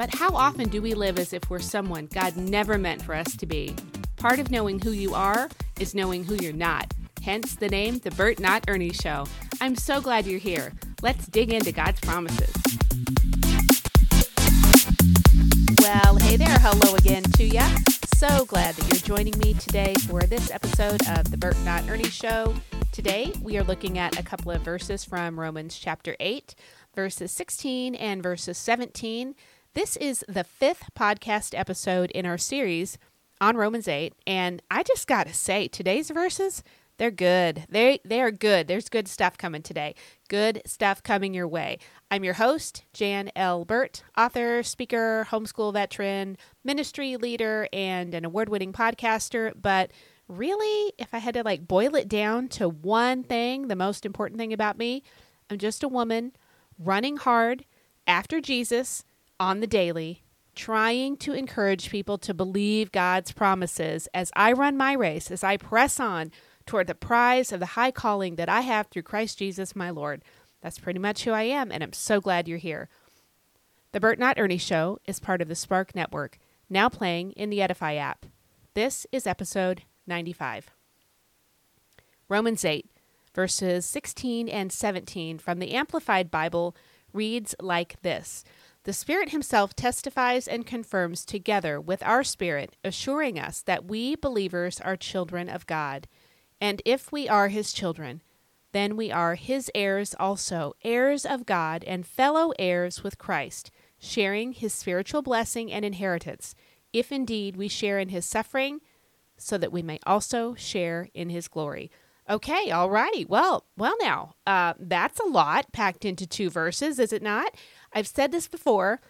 But how often do we live as if we're someone God never meant for us to be? Part of knowing who you are is knowing who you're not. Hence the name, The Burt Not Ernie Show. I'm so glad you're here. Let's dig into God's promises. Well, hey there. Hello again to ya. So glad that you're joining me today for this episode of The Burt Not Ernie Show. Today, we are looking at a couple of verses from Romans chapter 8, verses 16 and verses 17. This is the fifth podcast episode in our series on Romans 8, and I just got to say, today's verses, they're good. They they are good. There's good stuff coming today. Good stuff coming your way. I'm your host, Jan L. Burt, author, speaker, homeschool veteran, ministry leader, and an award-winning podcaster, but really, if I had to like boil it down to one thing, the most important thing about me, I'm just a woman running hard after Jesus on the daily, trying to encourage people to believe God's promises as I run my race, as I press on toward the prize of the high calling that I have through Christ Jesus my Lord. That's pretty much who I am, and I'm so glad you're here. The Burt Not Ernie Show is part of the Spark Network, now playing in the Edifi app. This is episode 95. Romans 8, verses 16 and 17 from the Amplified Bible reads like this the Spirit Himself testifies and confirms together with our spirit, assuring us that we believers are children of God. And if we are His children, then we are His heirs also, heirs of God and fellow heirs with Christ, sharing His spiritual blessing and inheritance, if indeed we share in His suffering, so that we may also share in His glory. Okay, all righty. Well, well, now uh, that's a lot packed into two verses, is it not? I've said this before.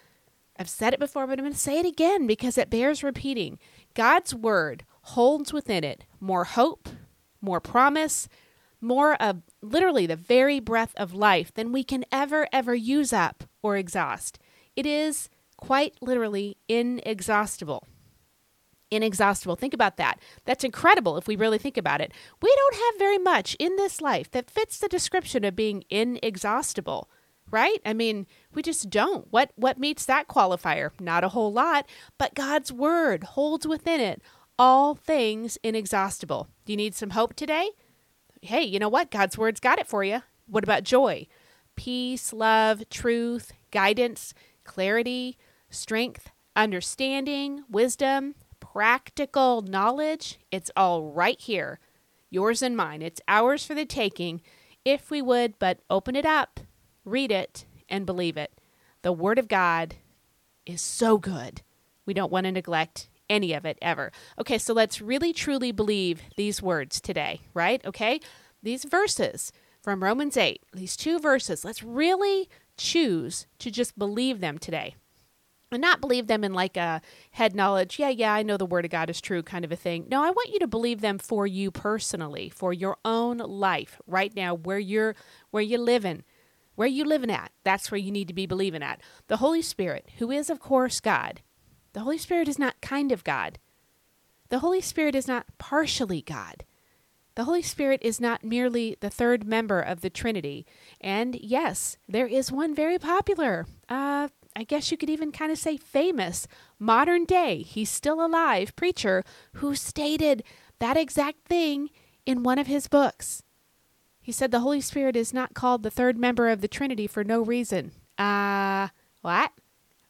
I've said it before, but I'm going to say it again because it bears repeating. God's word holds within it more hope, more promise, more of literally the very breath of life than we can ever, ever use up or exhaust. It is quite literally inexhaustible. Inexhaustible. Think about that. That's incredible if we really think about it. We don't have very much in this life that fits the description of being inexhaustible right? I mean, we just don't. What what meets that qualifier? Not a whole lot, but God's word holds within it all things inexhaustible. Do you need some hope today? Hey, you know what? God's word's got it for you. What about joy? Peace, love, truth, guidance, clarity, strength, understanding, wisdom, practical knowledge. It's all right here. Yours and mine. It's ours for the taking if we would but open it up read it, and believe it. The Word of God is so good. We don't want to neglect any of it ever. Okay, so let's really truly believe these words today, right? Okay, these verses from Romans 8, these two verses, let's really choose to just believe them today. And not believe them in like a head knowledge, yeah, yeah, I know the word of God is true kind of a thing. No, I want you to believe them for you personally, for your own life right now, where you're where you're living, where you living at, that's where you need to be believing at. The Holy Spirit, who is of course God, the Holy Spirit is not kind of God. The Holy Spirit is not partially God. The Holy Spirit is not merely the third member of the Trinity. And yes, there is one very popular, uh, I guess you could even kind of say famous, modern day, he's still alive, preacher who stated that exact thing in one of his books. He said the Holy Spirit is not called the third member of the Trinity for no reason. Uh, what?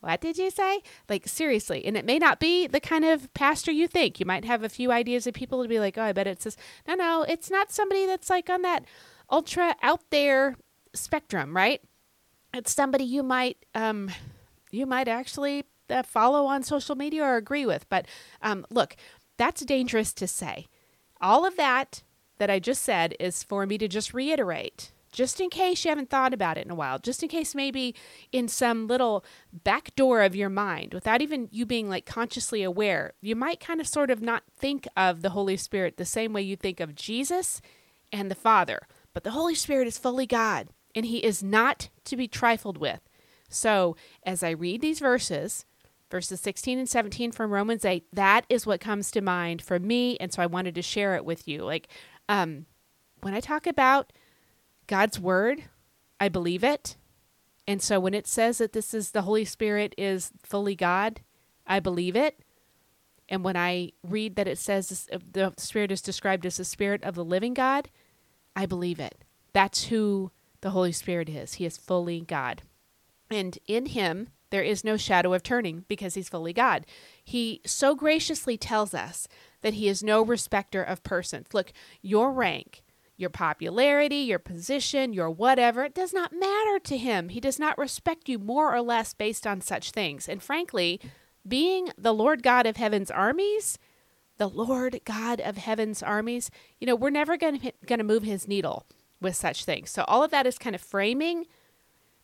What did you say? Like, seriously. And it may not be the kind of pastor you think. You might have a few ideas of people to be like, oh, I bet it's this. No, no, it's not somebody that's like on that ultra out there spectrum, right? It's somebody you might, um, you might actually uh, follow on social media or agree with. But um, look, that's dangerous to say. All of that that I just said is for me to just reiterate just in case you haven't thought about it in a while, just in case maybe in some little back door of your mind, without even you being like consciously aware, you might kind of sort of not think of the Holy Spirit the same way you think of Jesus and the Father. But the Holy Spirit is fully God, and He is not to be trifled with. So as I read these verses, verses 16 and 17 from Romans 8, that is what comes to mind for me. And so I wanted to share it with you. Like, um, when I talk about God's word, I believe it. And so when it says that this is the Holy Spirit is fully God, I believe it. And when I read that it says the Spirit is described as the Spirit of the living God, I believe it. That's who the Holy Spirit is. He is fully God. And in Him, there is no shadow of turning because He's fully God. He so graciously tells us that He is no respecter of persons. Look, your rank, your popularity, your position, your whatever, it does not matter to him. He does not respect you more or less based on such things. And frankly, being the Lord God of heaven's armies, the Lord God of heaven's armies, you know, we're never going to move his needle with such things. So all of that is kind of framing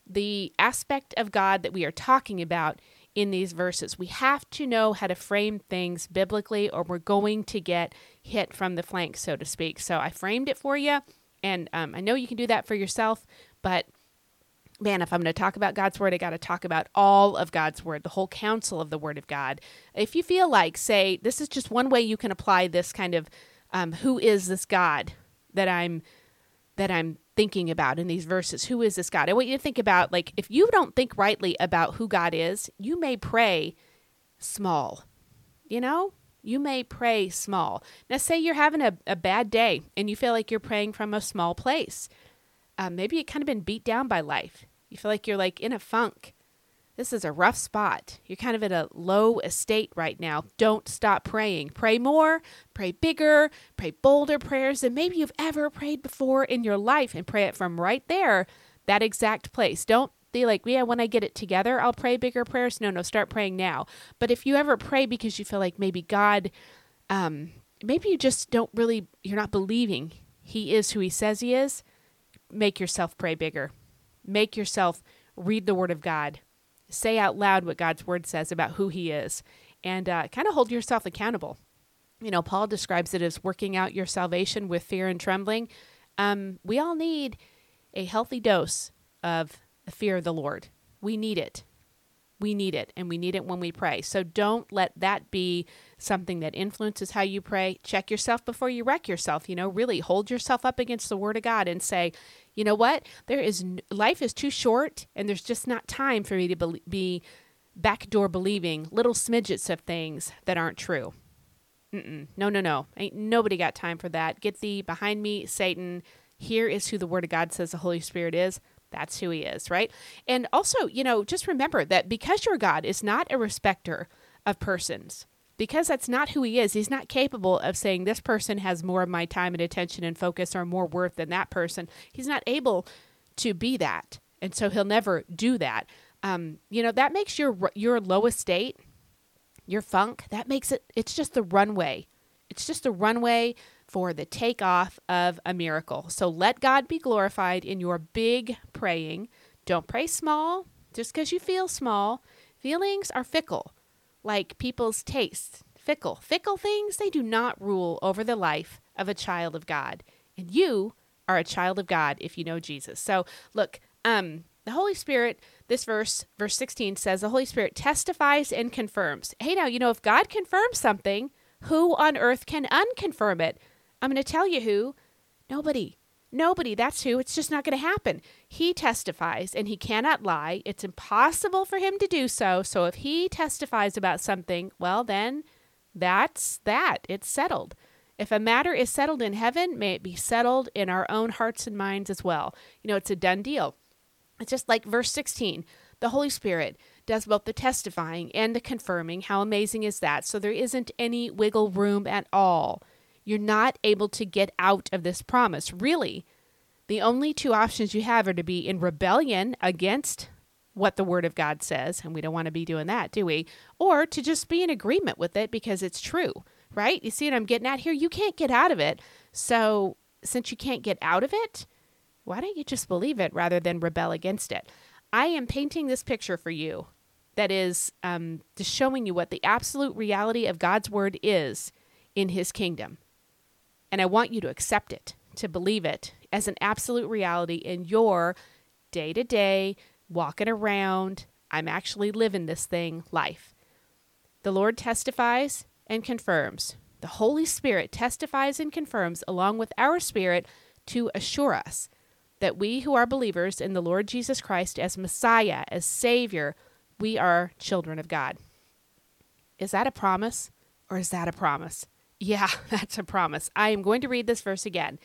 the aspect of God that we are talking about in these verses. We have to know how to frame things biblically, or we're going to get hit from the flank, so to speak. So I framed it for you, and um, I know you can do that for yourself, but man, if I'm going to talk about God's word, I got to talk about all of God's word, the whole counsel of the word of God. If you feel like, say, this is just one way you can apply this kind of um, who is this God that I'm that I'm thinking about in these verses. Who is this God? I want you to think about like if you don't think rightly about who God is, you may pray small. You know? You may pray small. Now, say you're having a, a bad day and you feel like you're praying from a small place. Uh, maybe you've kind of been beat down by life. You feel like you're like in a funk this is a rough spot. You're kind of in a low estate right now. Don't stop praying. Pray more, pray bigger, pray bolder prayers than maybe you've ever prayed before in your life and pray it from right there, that exact place. Don't be like, yeah, when I get it together, I'll pray bigger prayers. No, no, start praying now. But if you ever pray because you feel like maybe God, um, maybe you just don't really, you're not believing He is who He says He is, make yourself pray bigger. Make yourself read the Word of God say out loud what God's word says about who He is and uh, kind of hold yourself accountable. You know, Paul describes it as working out your salvation with fear and trembling. Um, we all need a healthy dose of the fear of the Lord. We need it. We need it, and we need it when we pray. So don't let that be something that influences how you pray. Check yourself before you wreck yourself. You know, really hold yourself up against the Word of God and say, you know what? There is life is too short, and there's just not time for me to be, backdoor believing little smidgets of things that aren't true. Mm-mm. No, no, no. Ain't nobody got time for that. Get thee behind me, Satan. Here is who the Word of God says the Holy Spirit is. That's who he is, right? And also, you know, just remember that because your God is not a respecter of persons, because that's not who he is, he's not capable of saying this person has more of my time and attention and focus or more worth than that person. He's not able to be that. And so he'll never do that. Um, you know, that makes your your lowest state, your funk, that makes it it's just the runway. It's just the runway for the takeoff of a miracle. So let God be glorified in your big praying. Don't pray small just because you feel small. Feelings are fickle, like people's tastes. Fickle. Fickle things, they do not rule over the life of a child of God. And you are a child of God if you know Jesus. So look, um, the Holy Spirit, this verse, verse 16 says, the Holy Spirit testifies and confirms. Hey, now, you know, if God confirms something, who on earth can unconfirm it? I'm going to tell you who. Nobody. Nobody. That's who. It's just not going to happen. He testifies and he cannot lie. It's impossible for him to do so. So if he testifies about something, well, then that's that. It's settled. If a matter is settled in heaven, may it be settled in our own hearts and minds as well. You know, it's a done deal. It's just like verse 16 the Holy Spirit does both the testifying and the confirming. How amazing is that? So there isn't any wiggle room at all you're not able to get out of this promise. Really, the only two options you have are to be in rebellion against what the Word of God says, and we don't want to be doing that, do we? Or to just be in agreement with it because it's true, right? You see what I'm getting at here? You can't get out of it. So, since you can't get out of it, why don't you just believe it rather than rebel against it? I am painting this picture for you that is um, just showing you what the absolute reality of God's word is in his kingdom. And I want you to accept it, to believe it as an absolute reality in your day to day, walking around, I'm actually living this thing life. The Lord testifies and confirms. The Holy Spirit testifies and confirms, along with our spirit, to assure us that we who are believers in the Lord Jesus Christ as Messiah, as Savior, we are children of God. Is that a promise or is that a promise? Yeah, that's a promise. I am going to read this verse again.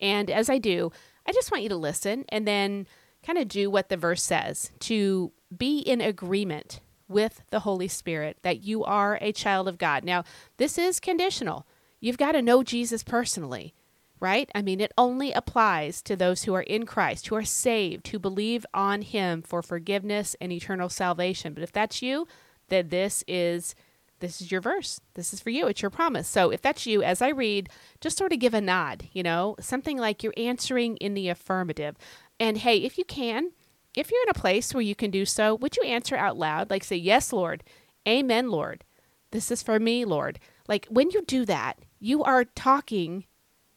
And as I do, I just want you to listen and then kind of do what the verse says to be in agreement with the Holy Spirit that you are a child of God. Now, this is conditional. You've got to know Jesus personally right? I mean, it only applies to those who are in Christ, who are saved, who believe on Him for forgiveness and eternal salvation. But if that's you, then this is this is your verse. This is for you. It's your promise. So if that's you, as I read, just sort of give a nod, you know, something like you're answering in the affirmative. And hey, if you can, if you're in a place where you can do so, would you answer out loud? Like say, Yes, Lord. Amen, Lord. This is for me, Lord. Like when you do that, you are talking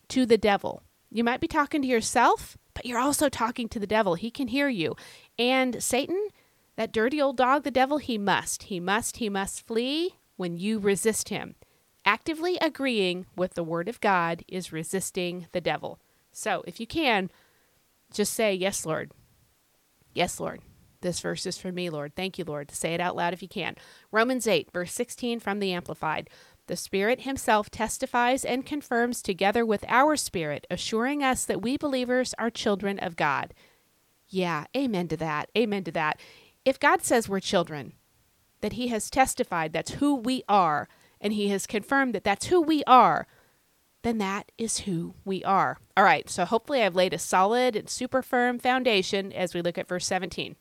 to the devil. You might be talking to yourself, but you're also talking to the devil. He can hear you. And Satan, that dirty old dog, the devil, he must, he must, he must flee when you resist him. Actively agreeing with the word of God is resisting the devil. So if you can, just say, Yes, Lord. Yes, Lord. This verse is for me, Lord. Thank you, Lord. Say it out loud if you can. Romans 8, verse 16 from the Amplified. The Spirit Himself testifies and confirms together with our spirit, assuring us that we believers are children of God. Yeah, amen to that. Amen to that. If God says we're children, that He has testified that's who we are, and He has confirmed that that's who we are, then that is who we are. All right, so hopefully I've laid a solid and super firm foundation as we look at verse 17.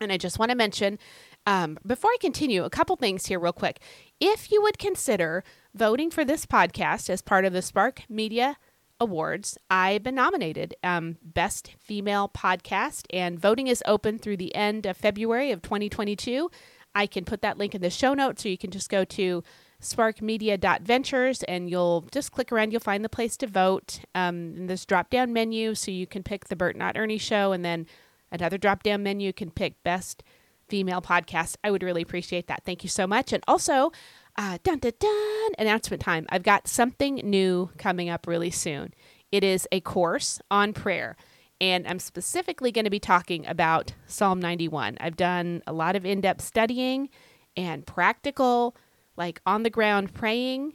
And I just want to mention um, before I continue, a couple things here, real quick. If you would consider voting for this podcast as part of the Spark Media Awards, I've been nominated um, Best Female Podcast, and voting is open through the end of February of 2022. I can put that link in the show notes, so you can just go to sparkmedia.ventures and you'll just click around. You'll find the place to vote um, in this drop down menu, so you can pick the Burt Not Ernie show, and then another drop down menu can pick Best female podcast. I would really appreciate that. Thank you so much. And also, uh, dun dun dun, announcement time. I've got something new coming up really soon. It is a course on prayer. And I'm specifically going to be talking about Psalm 91. I've done a lot of in depth studying and practical, like on the ground praying,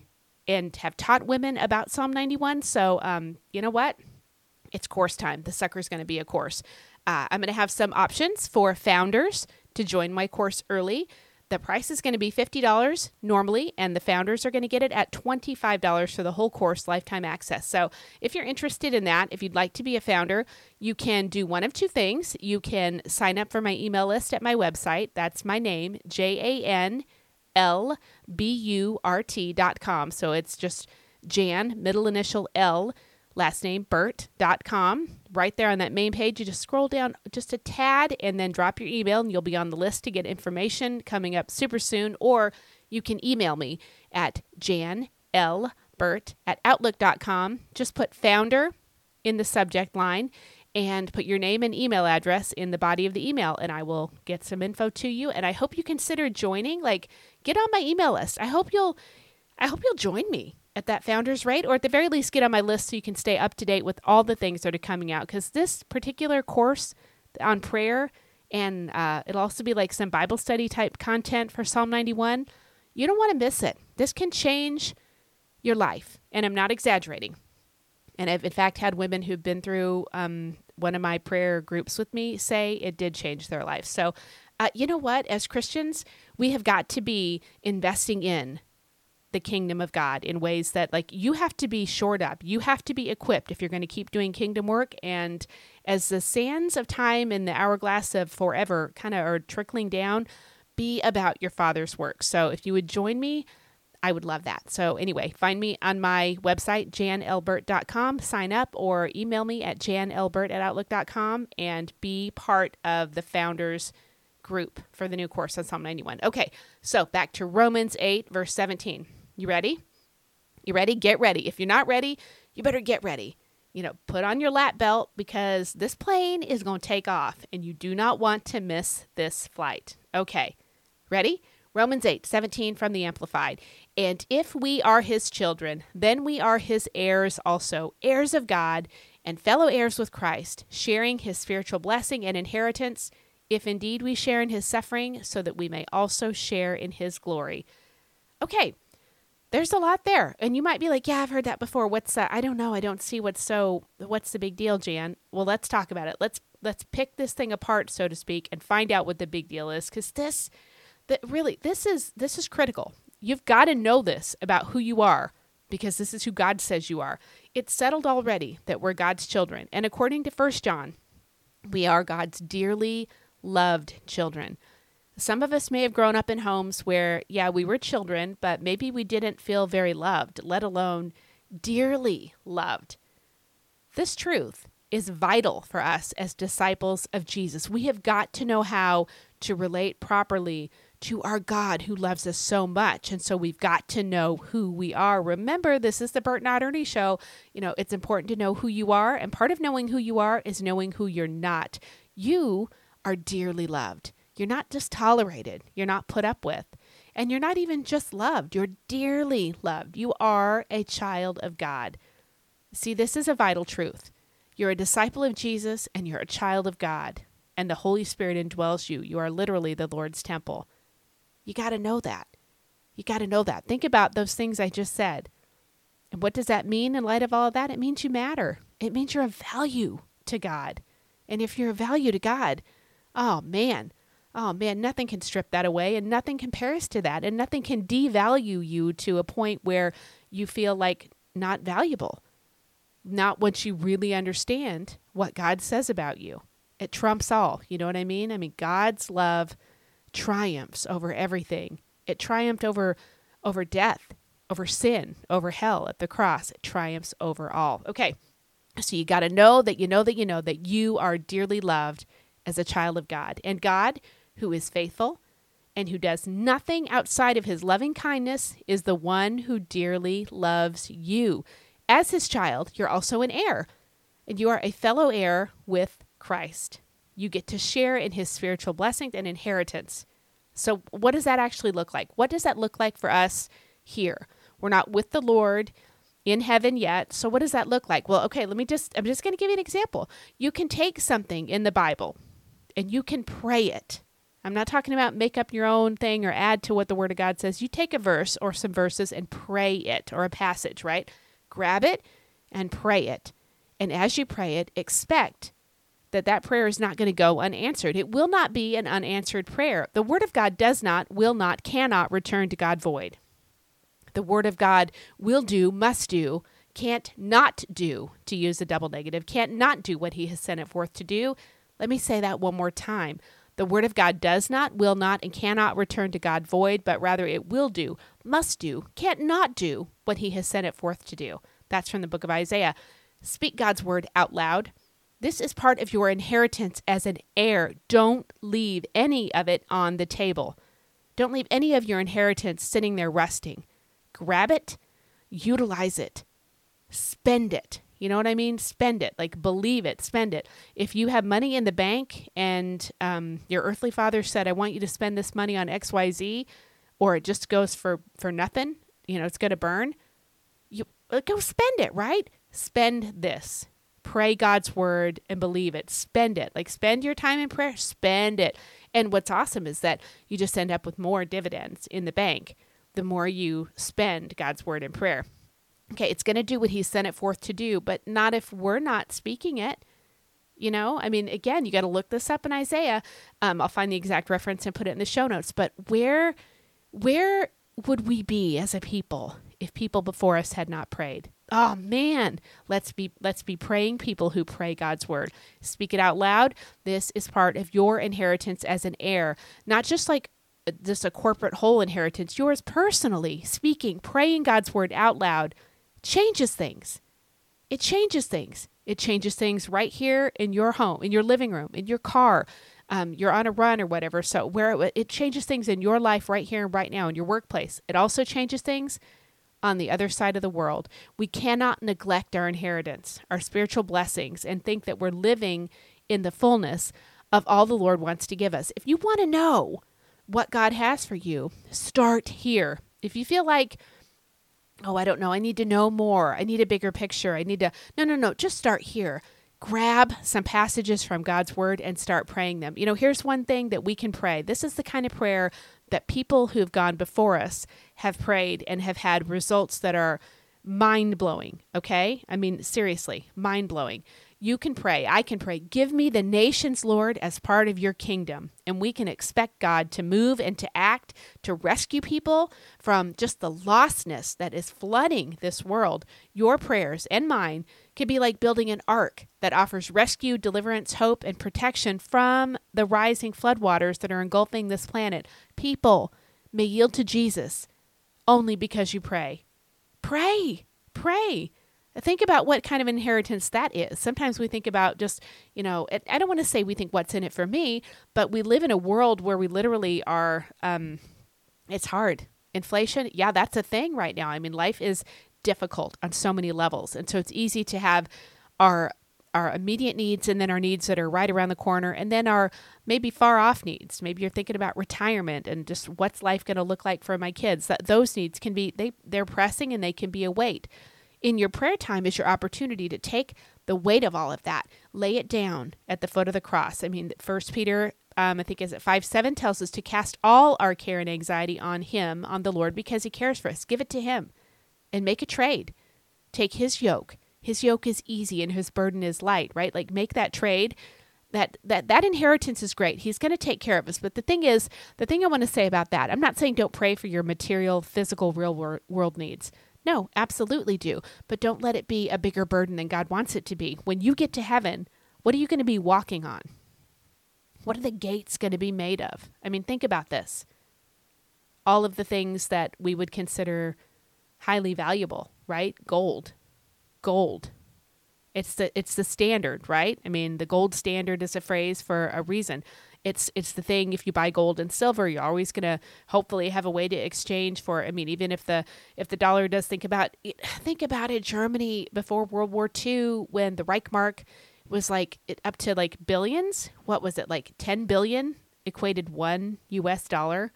and have taught women about Psalm 91. So, um, you know what? It's course time. The sucker's going to be a course. Uh, I'm going to have some options for founders to join my course early. The price is going to be $50 normally, and the founders are going to get it at $25 for the whole course, lifetime access. So, if you're interested in that, if you'd like to be a founder, you can do one of two things. You can sign up for my email list at my website. That's my name, J A N L B U R T dot com. So, it's just Jan, middle initial L last name burt.com. Right there on that main page, you just scroll down just a tad and then drop your email, and you'll be on the list to get information coming up super soon. Or you can email me at janlburt at outlook.com. Just put founder in the subject line and put your name and email address in the body of the email and I will get some info to you and I hope you consider joining like get on my email list. I hope you'll I hope you'll join me at that founders rate, or at the very least, get on my list so you can stay up to date with all the things that are coming out. Because this particular course on prayer, and uh, it'll also be like some Bible study type content for Psalm 91, you don't want to miss it. This can change your life. And I'm not exaggerating. And I've, in fact, had women who've been through um, one of my prayer groups with me say it did change their life. So, uh, you know what? As Christians, we have got to be investing in the kingdom of God in ways that like you have to be shored up. You have to be equipped if you're going to keep doing kingdom work and as the sands of time and the hourglass of forever kind of are trickling down, be about your father's work. So if you would join me, I would love that. So, anyway, find me on my website, janlburt.com, sign up, or email me at janelbert at outlook.com and be part of the founders group for the new course on Psalm 91. Okay, so back to Romans 8, verse 17. You ready? You ready? Get ready. If you're not ready, you better get ready. You know, put on your lap belt because this plane is going to take off and you do not want to miss this flight. Okay, ready? Romans 8, 17 from the Amplified. And if we are his children, then we are his heirs also, heirs of God, and fellow heirs with Christ, sharing his spiritual blessing and inheritance, if indeed we share in his suffering, so that we may also share in his glory. Okay, there's a lot there. And you might be like, yeah, I've heard that before. What's that? I don't know. I don't see what's so, what's the big deal, Jan? Well, let's talk about it. Let's, let's pick this thing apart, so to speak, and find out what the big deal is. Because this, that really this is this is critical. You've got to know this about who you are because this is who God says you are. It's settled already that we're God's children. And according to First John, we are God's dearly loved children. Some of us may have grown up in homes where, yeah, we were children, but maybe we didn't feel very loved, let alone dearly loved. This truth is vital for us as disciples of Jesus. We have got to know how to relate properly to our God who loves us so much. And so we've got to know who we are. Remember, this is the Burt Not Ernie show. You know, it's important to know who you are. And part of knowing who you are is knowing who you're not. You are dearly loved. You're not just tolerated, you're not put up with. And you're not even just loved, you're dearly loved. You are a child of God. See, this is a vital truth. You're a disciple of Jesus and you're a child of God, and the Holy Spirit indwells you. You are literally the Lord's temple. You got to know that. You got to know that. Think about those things I just said. And what does that mean in light of all of that? It means you matter. It means you're of value to God. And if you're of value to God, oh man, oh man, nothing can strip that away and nothing compares to that. And nothing can devalue you to a point where you feel like not valuable. Not once you really understand what God says about you. It trumps all. You know what I mean? I mean, God's love triumphs over everything. It triumphed over over death, over sin, over hell at the cross. It triumphs over all. Okay. So you got to know that you know that you know that you are dearly loved as a child of God. And God, who is faithful and who does nothing outside of his loving kindness, is the one who dearly loves you. As his child, you're also an heir, and you are a fellow heir with Christ you get to share in his spiritual blessings and inheritance. So, what does that actually look like? What does that look like for us here? We're not with the Lord in heaven yet. So, what does that look like? Well, okay, let me just, I'm just going to give you an example. You can take something in the Bible and you can pray it. I'm not talking about make up your own thing or add to what the Word of God says. You take a verse or some verses and pray it or a passage, right? Grab it and pray it. And as you pray it, expect that that prayer is not going to go unanswered. It will not be an unanswered prayer. The word of God does not, will not, cannot return to God void. The word of God will do, must do, can't not do, to use a double negative, can't not do what he has sent it forth to do. Let me say that one more time. The word of God does not, will not, and cannot return to God void, but rather it will do, must do, can't not do what he has sent it forth to do. That's from the book of Isaiah. Speak God's word out loud. This is part of your inheritance as an heir. Don't leave any of it on the table. Don't leave any of your inheritance sitting there rusting. Grab it, utilize it, spend it. You know what I mean? Spend it. Like believe it, spend it. If you have money in the bank and um, your earthly father said, "I want you to spend this money on X, Y, Z," or it just goes for for nothing, you know, it's going to burn. You uh, go spend it, right? Spend this pray God's word and believe it. Spend it. Like spend your time in prayer, spend it. And what's awesome is that you just end up with more dividends in the bank the more you spend God's word in prayer. Okay, it's going to do what he sent it forth to do, but not if we're not speaking it. You know, I mean, again, you got to look this up in Isaiah. Um, I'll find the exact reference and put it in the show notes. But where, where would we be as a people if people before us had not prayed? oh man let's be let's be praying people who pray god's word speak it out loud this is part of your inheritance as an heir not just like just a corporate whole inheritance. Yours personally, speaking, praying God's word out loud changes things. It changes things. It changes things right here in your home, in your living room, in your car. Um, you're on a run or whatever. So where it, it changes things in your life right here and right now in your workplace. It also changes things on the other side of the world. We cannot neglect our inheritance, our spiritual blessings, and think that we're living in the fullness of all the Lord wants to give us. If you want to know what God has for you, start here. If you feel like oh, I don't know, I need to know more, I need a bigger picture, I need to, no, no, no, just start here. Grab some passages from God's word and start praying them. You know, here's one thing that we can pray. This is the kind of prayer that people who've gone before us have prayed and have had results that are mind blowing. Okay. I mean, seriously, mind blowing. You can pray. I can pray. Give me the nations, Lord, as part of your kingdom. And we can expect God to move and to act to rescue people from just the lostness that is flooding this world. Your prayers and mine can be like building an ark that offers rescue, deliverance, hope, and protection from the rising floodwaters that are engulfing this planet. People may yield to Jesus only because you pray. Pray. Pray. Think about what kind of inheritance that is. Sometimes we think about just, you know, I don't want to say we think what's in it for me, but we live in a world where we literally are, um, it's hard. Inflation, yeah, that's a thing right now. I mean, life is difficult on so many levels. And so it's easy to have our our immediate needs and then our needs that are right around the corner and then our maybe far off needs maybe you're thinking about retirement and just what's life going to look like for my kids that those needs can be they they're pressing and they can be a weight in your prayer time is your opportunity to take the weight of all of that, lay it down at the foot of the cross. I mean, First Peter, um, I think is it five seven tells us to cast all our care and anxiety on Him, on the Lord, because He cares for us. Give it to Him, and make a trade. Take His yoke. His yoke is easy, and His burden is light. Right? Like make that trade. That that that inheritance is great. He's going to take care of us. But the thing is, the thing I want to say about that, I'm not saying don't pray for your material, physical, real world needs. No, absolutely do. But don't let it be a bigger burden than God wants it to be. When you get to heaven, what are you going to be walking on? What are the gates going to be made of? I mean, think about this. All of the things that we would consider highly valuable, right? Gold. Gold. It's the it's the standard, right? I mean, the gold standard is a phrase for a reason it's it's the thing if you buy gold and silver you're always going to hopefully have a way to exchange for i mean even if the if the dollar does think about think about it germany before world war ii when the reichsmark was like it up to like billions what was it like 10 billion equated one us dollar?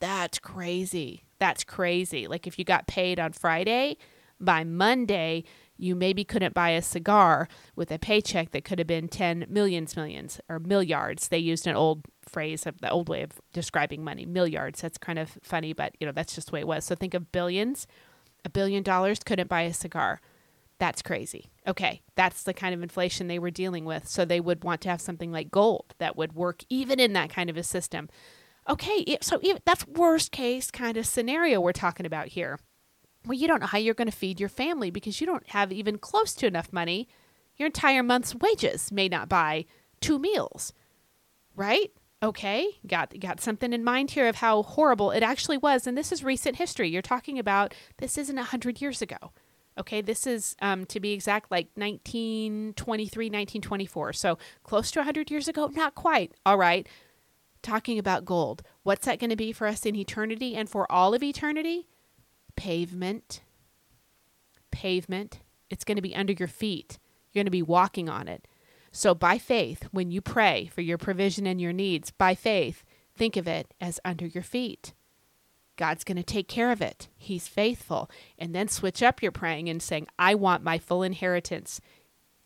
That's crazy. That's crazy. Like if you got paid on friday by monday you maybe couldn't buy a cigar with a paycheck that could have been 10 millions, millions, or milliards. They used an old phrase, of the old way of describing money, milliards. That's kind of funny, but you know, that's just the way it was. So think of billions. A billion dollars couldn't buy a cigar. That's crazy. Okay, that's the kind of inflation they were dealing with. So they would want to have something like gold that would work even in that kind of a system. Okay, so that's worst case kind of scenario we're talking about here well, you don't know how you're going to feed your family because you don't have even close to enough money. Your entire month's wages may not buy two meals, right? Okay, got got something in mind here of how horrible it actually was, and this is recent history. You're talking about this isn't hundred years ago. Okay, this is um, to be exact, like 1923, 1924. So close to 100 years ago, not quite. All right, talking about gold. What's that going to be for us in eternity and for all of eternity? Pavement. Pavement. It's going to be under your feet. You're going to be walking on it. So, by faith, when you pray for your provision and your needs, by faith, think of it as under your feet. God's going to take care of it. He's faithful. And then switch up your praying and saying, I want my full inheritance.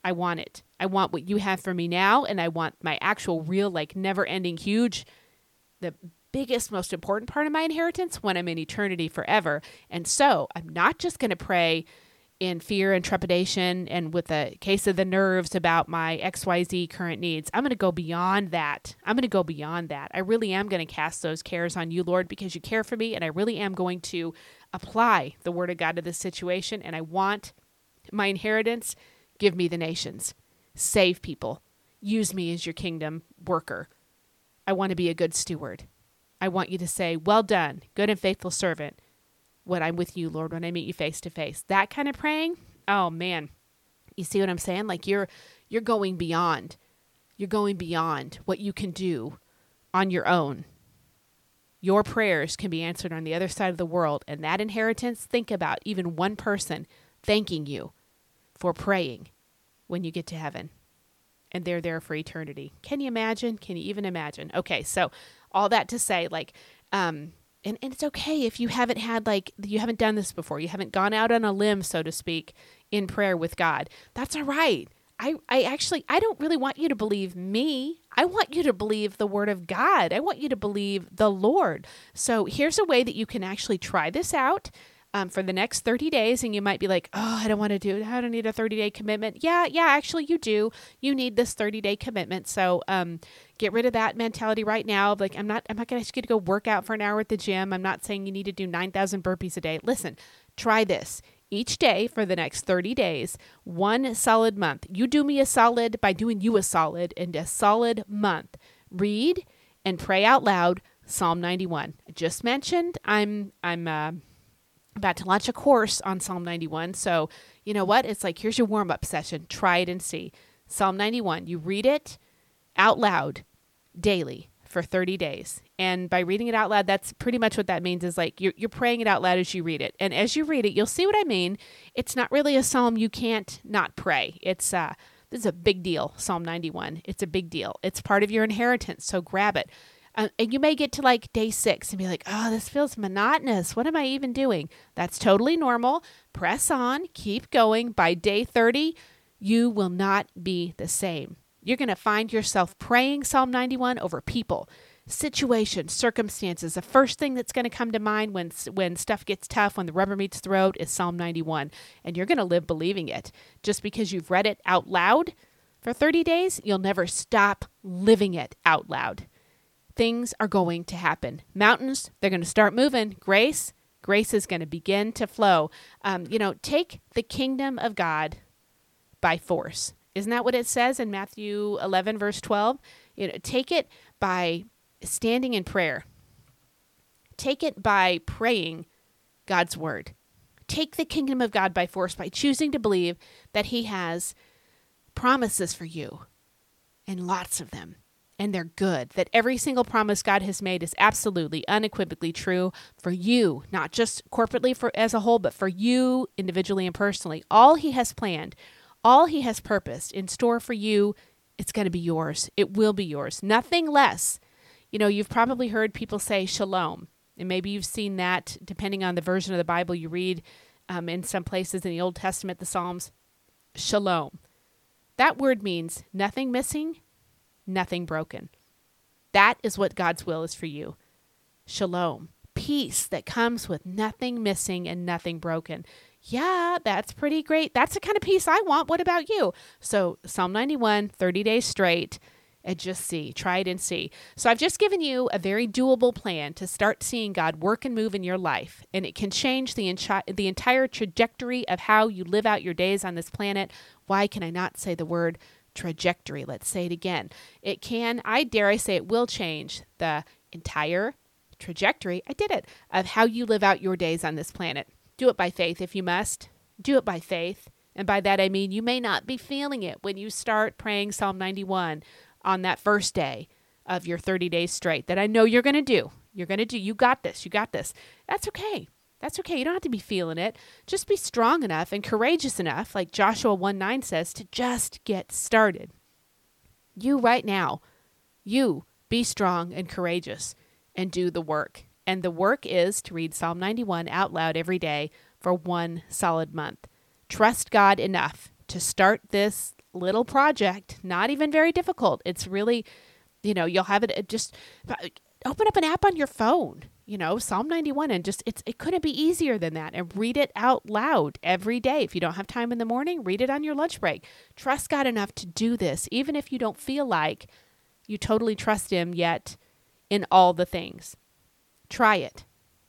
I want it. I want what you have for me now, and I want my actual, real, like never ending, huge, the biggest, most important part of my inheritance when I'm in eternity forever. And so I'm not just going to pray in fear and trepidation and with a case of the nerves about my XYZ current needs. I'm going to go beyond that. I'm going to go beyond that. I really am going to cast those cares on you, Lord, because you care for me. And I really am going to apply the word of God to this situation. And I want my inheritance. Give me the nations. Save people. Use me as your kingdom worker. I want to be a good steward. I want you to say, Well done, good and faithful servant, when I'm with you, Lord, when I meet you face to face. That kind of praying, oh man. You see what I'm saying? Like you're you're going beyond. You're going beyond what you can do on your own. Your prayers can be answered on the other side of the world, and that inheritance, think about even one person thanking you for praying when you get to heaven. And they're there for eternity. Can you imagine? Can you even imagine? Okay, so all that to say, like, um, and, and it's okay if you haven't had like you haven't done this before. You haven't gone out on a limb so to speak in prayer with god. That's all right. I i actually i don't really want you to believe me. I want you to believe the word of god. I want you to believe the lord. So here's a way that you can actually try this out um, for the next 30 days and you might be like oh i don't want to do it i don't need a 30 day commitment yeah yeah actually you do you need this 30 day commitment so um, get rid of that mentality right now of like i'm not i'm not going to ask you to go work out for an hour at the gym i'm not saying you need to do 9000 burpees a day listen try this each day for the next 30 days, one solid month. You do me a solid by doing you a solid and a solid month. Read and pray out loud Psalm 91. I just mentioned I'm I'm uh, about to launch a course on Psalm 91. So, you know what? It's like, here's your warm up session. Try it and see. Psalm 91, you read it out loud daily for 30 days. And by reading it out loud, that's pretty much what that means is like you're, you're praying it out loud as you read it. And as you read it, you'll see what I mean. It's not really a psalm you can't not pray. It's, uh, this is a big deal, Psalm 91. It's a big deal. It's part of your inheritance, so grab it. Uh, and you may get to like day six and be like, oh, this feels monotonous. What am I even doing? That's totally normal. Press on, keep going. By day 30, you will not be the same. You're going to find yourself praying Psalm 91 over people, situations, circumstances. The first thing that's going to come to mind when when stuff gets tough, when the rubber meets the road, is Psalm 91, and you're going to live believing it. Just because you've read it out loud for 30 days, you'll never stop living it out loud things are going to happen. Mountains, they're going to start moving. Grace, grace is going to begin to flow. Um, you know, take the kingdom of God by force. Isn't that what it says in Matthew 11, verse 12? You know, take it by standing in prayer. Take it by praying God's word. Take the kingdom of God by force by choosing to believe that He has promises for you and lots of them and they're good. That every single promise God has made is absolutely unequivocally true for you, not just corporately for as a whole, but for you individually and personally. All he has planned, all he has purposed in store for you, it's going to be yours. It will be yours. Nothing less. You know, you've probably heard people say shalom, and maybe you've seen that depending on the version of the Bible you read um, in some places in the Old Testament, the Psalms. Shalom. That word means nothing missing, nothing broken. That is what God's will is for you. Shalom, peace that comes with nothing missing and nothing broken. Yeah, that's pretty great. That's the kind of peace I want. What about you? So, Psalm 91, 30 days straight, and just see. Try it and see. So, I've just given you a very doable plan to start seeing God work and move in your life, and it can change the, enchi- the entire trajectory of how you live out your days on this planet. Why can I not say the word trajectory. Let's say it again. It can, I dare I say, it will change the entire trajectory. I did it of how you live out your days on this planet. Do it by faith if you must. Do it by faith. And by that I mean you may not be feeling it when you start praying Psalm 91 on that first day of your 30 days straight that I know you're going to do. You're going to do. You got this. You got this. That's okay. That's okay. You don't have to be feeling it. Just be strong enough and courageous enough, like Joshua 1 9 says, to just get started. You, right now, you be strong and courageous and do the work. And the work is to read Psalm 91 out loud every day for one solid month. Trust God enough to start this little project, not even very difficult. It's really, you know, you'll have it just open up an app on your phone you know psalm 91 and just it's it couldn't be easier than that. And read it out loud every day. If you don't have time in the morning read it on your lunch break. Trust god enough to do this even if you don't feel like you totally trust him yet in all the things. Try it.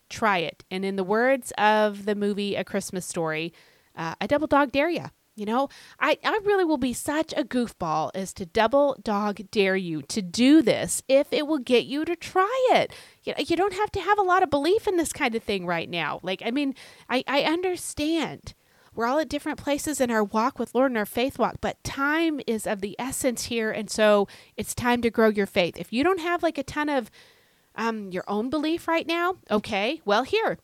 Try it. And in the words of the movie a christmas story uh, i double dog dare you You know, I, I really will be such a goofball as to double dog dare you to do this if it will get you to try it. You, know, you don't have to have a lot of belief in this kind of thing right now. Like, I mean, I, I understand. We're all at different places in our walk with Lord and our faith walk, but time is of the essence here. And so it's time to grow your faith. If you don't have like a ton of um, your own belief right now, okay, well, here,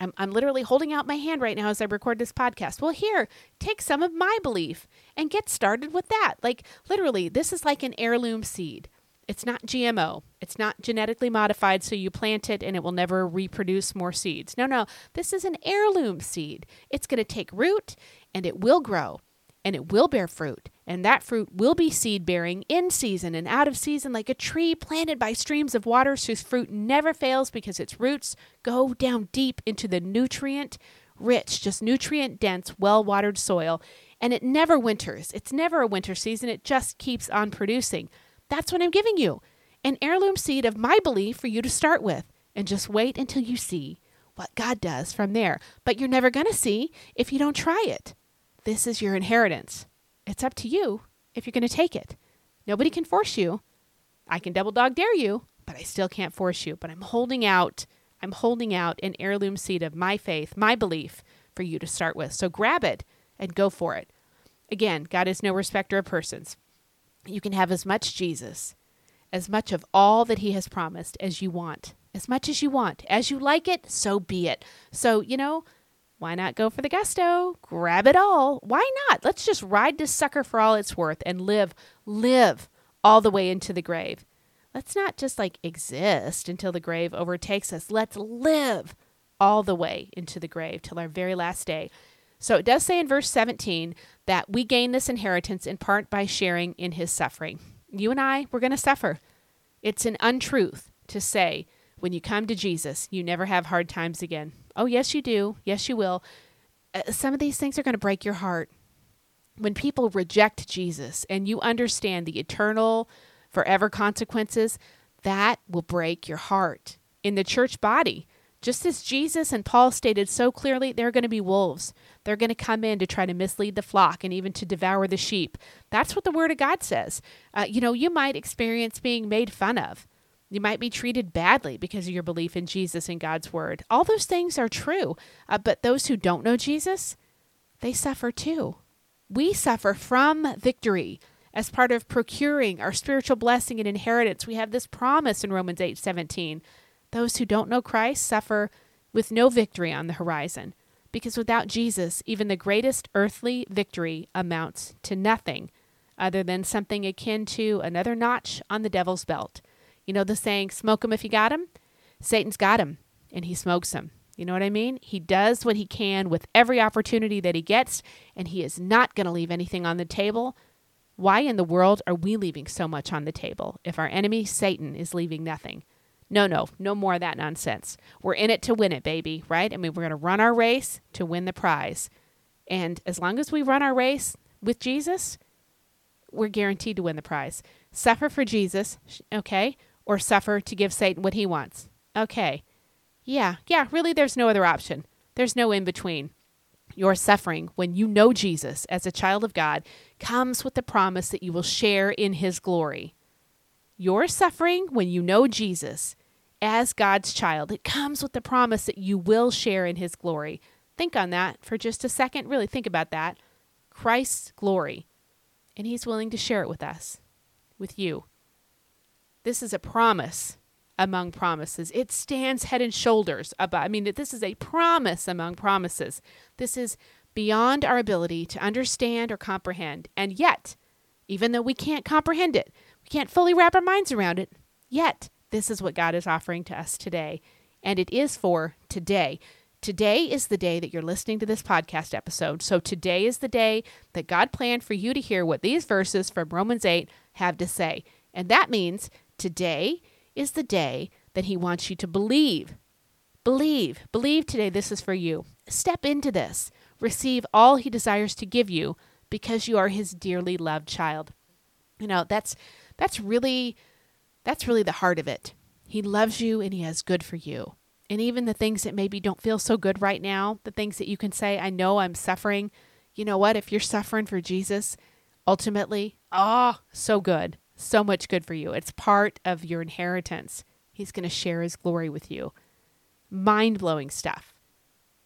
I'm, I'm literally holding out my hand right now as I record this podcast. Well, here, take some of my belief and get started with that. Like, literally, this is like an heirloom seed. It's not GMO. It's not genetically modified, so you plant it and it will never reproduce more seeds. No, no, this is an heirloom seed. It's going to take root and it will grow and it will bear fruit. And that fruit will be seed bearing in season and out of season, like a tree planted by streams of waters whose fruit never fails because its roots go down deep into the nutrient rich, just nutrient dense, well watered soil. And it never winters. It's never a winter season. It just keeps on producing. That's what I'm giving you an heirloom seed of my belief for you to start with. And just wait until you see what God does from there. But you're never going to see if you don't try it. This is your inheritance. It's up to you if you're going to take it. Nobody can force you. I can double dog dare you, but I still can't force you. But I'm holding out, I'm holding out an heirloom seed of my faith, my belief for you to start with. So grab it and go for it. Again, God is no respecter of persons. You can have as much Jesus, as much of all that He has promised as you want, as much as you want. As you like it, so be it. So, you know, why not go for the gusto? Grab it all. Why not? Let's just ride this sucker for all it's worth and live, live all the way into the grave. Let's not just like exist until the grave overtakes us. Let's live all the way into the grave till our very last day. So it does say in verse 17 that we gain this inheritance in part by sharing in his suffering. You and I, we're going to suffer. It's an untruth to say when you come to Jesus, you never have hard times again. Oh, yes, you do. Yes, you will. Uh, some of these things are going to break your heart. When people reject Jesus and you understand the eternal, forever consequences, that will break your heart. In the church body, just as Jesus and Paul stated so clearly, there are going to be wolves. They're going to come in to try to mislead the flock and even to devour the sheep. That's what the Word of God says. Uh, you know, you might experience being made fun of. You might be treated badly because of your belief in Jesus and God's word. All those things are true. Uh, but those who don't know Jesus, they suffer too. We suffer from victory as part of procuring our spiritual blessing and inheritance. We have this promise in Romans 8 17. Those who don't know Christ suffer with no victory on the horizon, because without Jesus, even the greatest earthly victory amounts to nothing other than something akin to another notch on the devil's belt. You know the saying, smoke him if you got him? Satan's got him, and he smokes him. You know what I mean? He does what he can with every opportunity that he gets, and he is not going to leave anything on the table. Why in the world are we leaving so much on the table if our enemy, Satan, is leaving nothing? No, no, no more of that nonsense. We're in it to win it, baby, right? I mean, we're going to run our race to win the prize. And as long as we run our race with Jesus, we're guaranteed to win the prize. Suffer for Jesus, okay? Or suffer to give Satan what he wants. Okay. Yeah, yeah, really, there's no other option. There's no in between. Your suffering, when you know Jesus as a child of God, comes with the promise that you will share in his glory. Your suffering, when you know Jesus as God's child, it comes with the promise that you will share in his glory. Think on that for just a second. Really think about that. Christ's glory. And he's willing to share it with us, with you. This is a promise among promises. It stands head and shoulders above. I mean, this is a promise among promises. This is beyond our ability to understand or comprehend. And yet, even though we can't comprehend it, we can't fully wrap our minds around it, yet, this is what God is offering to us today. And it is for today. Today is the day that you're listening to this podcast episode. So today is the day that God planned for you to hear what these verses from Romans 8 have to say. And that means Today is the day that He wants you to believe. Believe. Believe today this is for you. Step into this. Receive all He desires to give you because you are His dearly loved child. You know, that's that's really that's really the heart of it. He loves you and he has good for you. And even the things that maybe don't feel so good right now, the things that you can say, I know I'm suffering, you know what? If you're suffering for Jesus, ultimately, oh, so good. So much good for you. It's part of your inheritance. He's going to share his glory with you. Mind blowing stuff.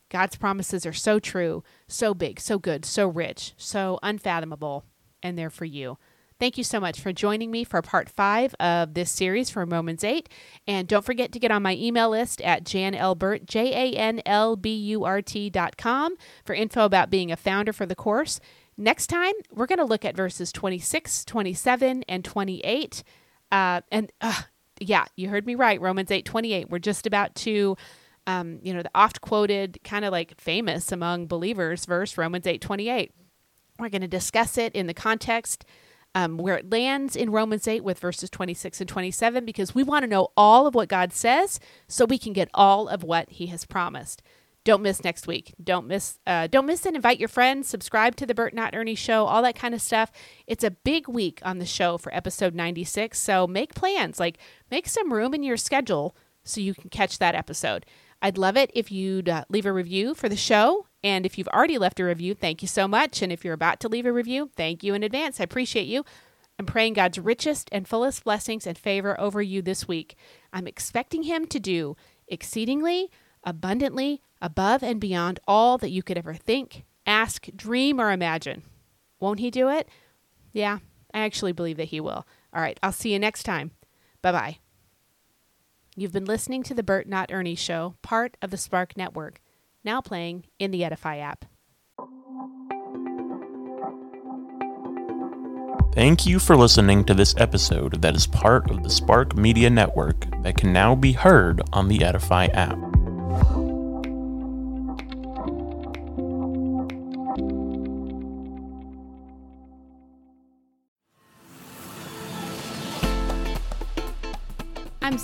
God's promises are so true, so big, so good, so rich, so unfathomable, and they're for you. Thank you so much for joining me for part five of this series from Romans 8. And don't forget to get on my email list at janlburt, J A N L B U R T dot com for info about being a founder for the course. Next time, we're going to look at verses 26, 27, and 28. Uh, and uh, yeah, you heard me right. Romans 8, 28. We're just about to um, you know, the oft quoted, kind of like famous among believers verse, Romans 8 28. We're going to discuss it in the context um, where it lands in Romans 8 with verses 26 and 27 because we want to know all of what God says so we can get all of what He has promised. Don't miss next week. Don't miss. Uh, don't miss and Invite your friends. Subscribe to the Burt Not Ernie Show. All that kind of stuff. It's a big week on the show for episode 96. So make plans. Like make some room in your schedule so you can catch that episode. I'd love it if you'd uh, leave a review for the show. And if you've already left a review, thank you so much. And if you're about to leave a review, thank you in advance. I appreciate you. I'm praying God's richest and fullest blessings and favor over you this week. I'm expecting Him to do exceedingly, abundantly, above and beyond all that you could ever think, ask, dream, or imagine. Won't He do it? Yeah, I actually believe that He will. All right, I'll see you next time. Bye bye. You've been listening to the Burt Not Ernie Show, part of the Spark Network, now playing in the Edifi app. Thank you for listening to this episode that is part of the Spark Media Network that can now be heard on the Edifi app.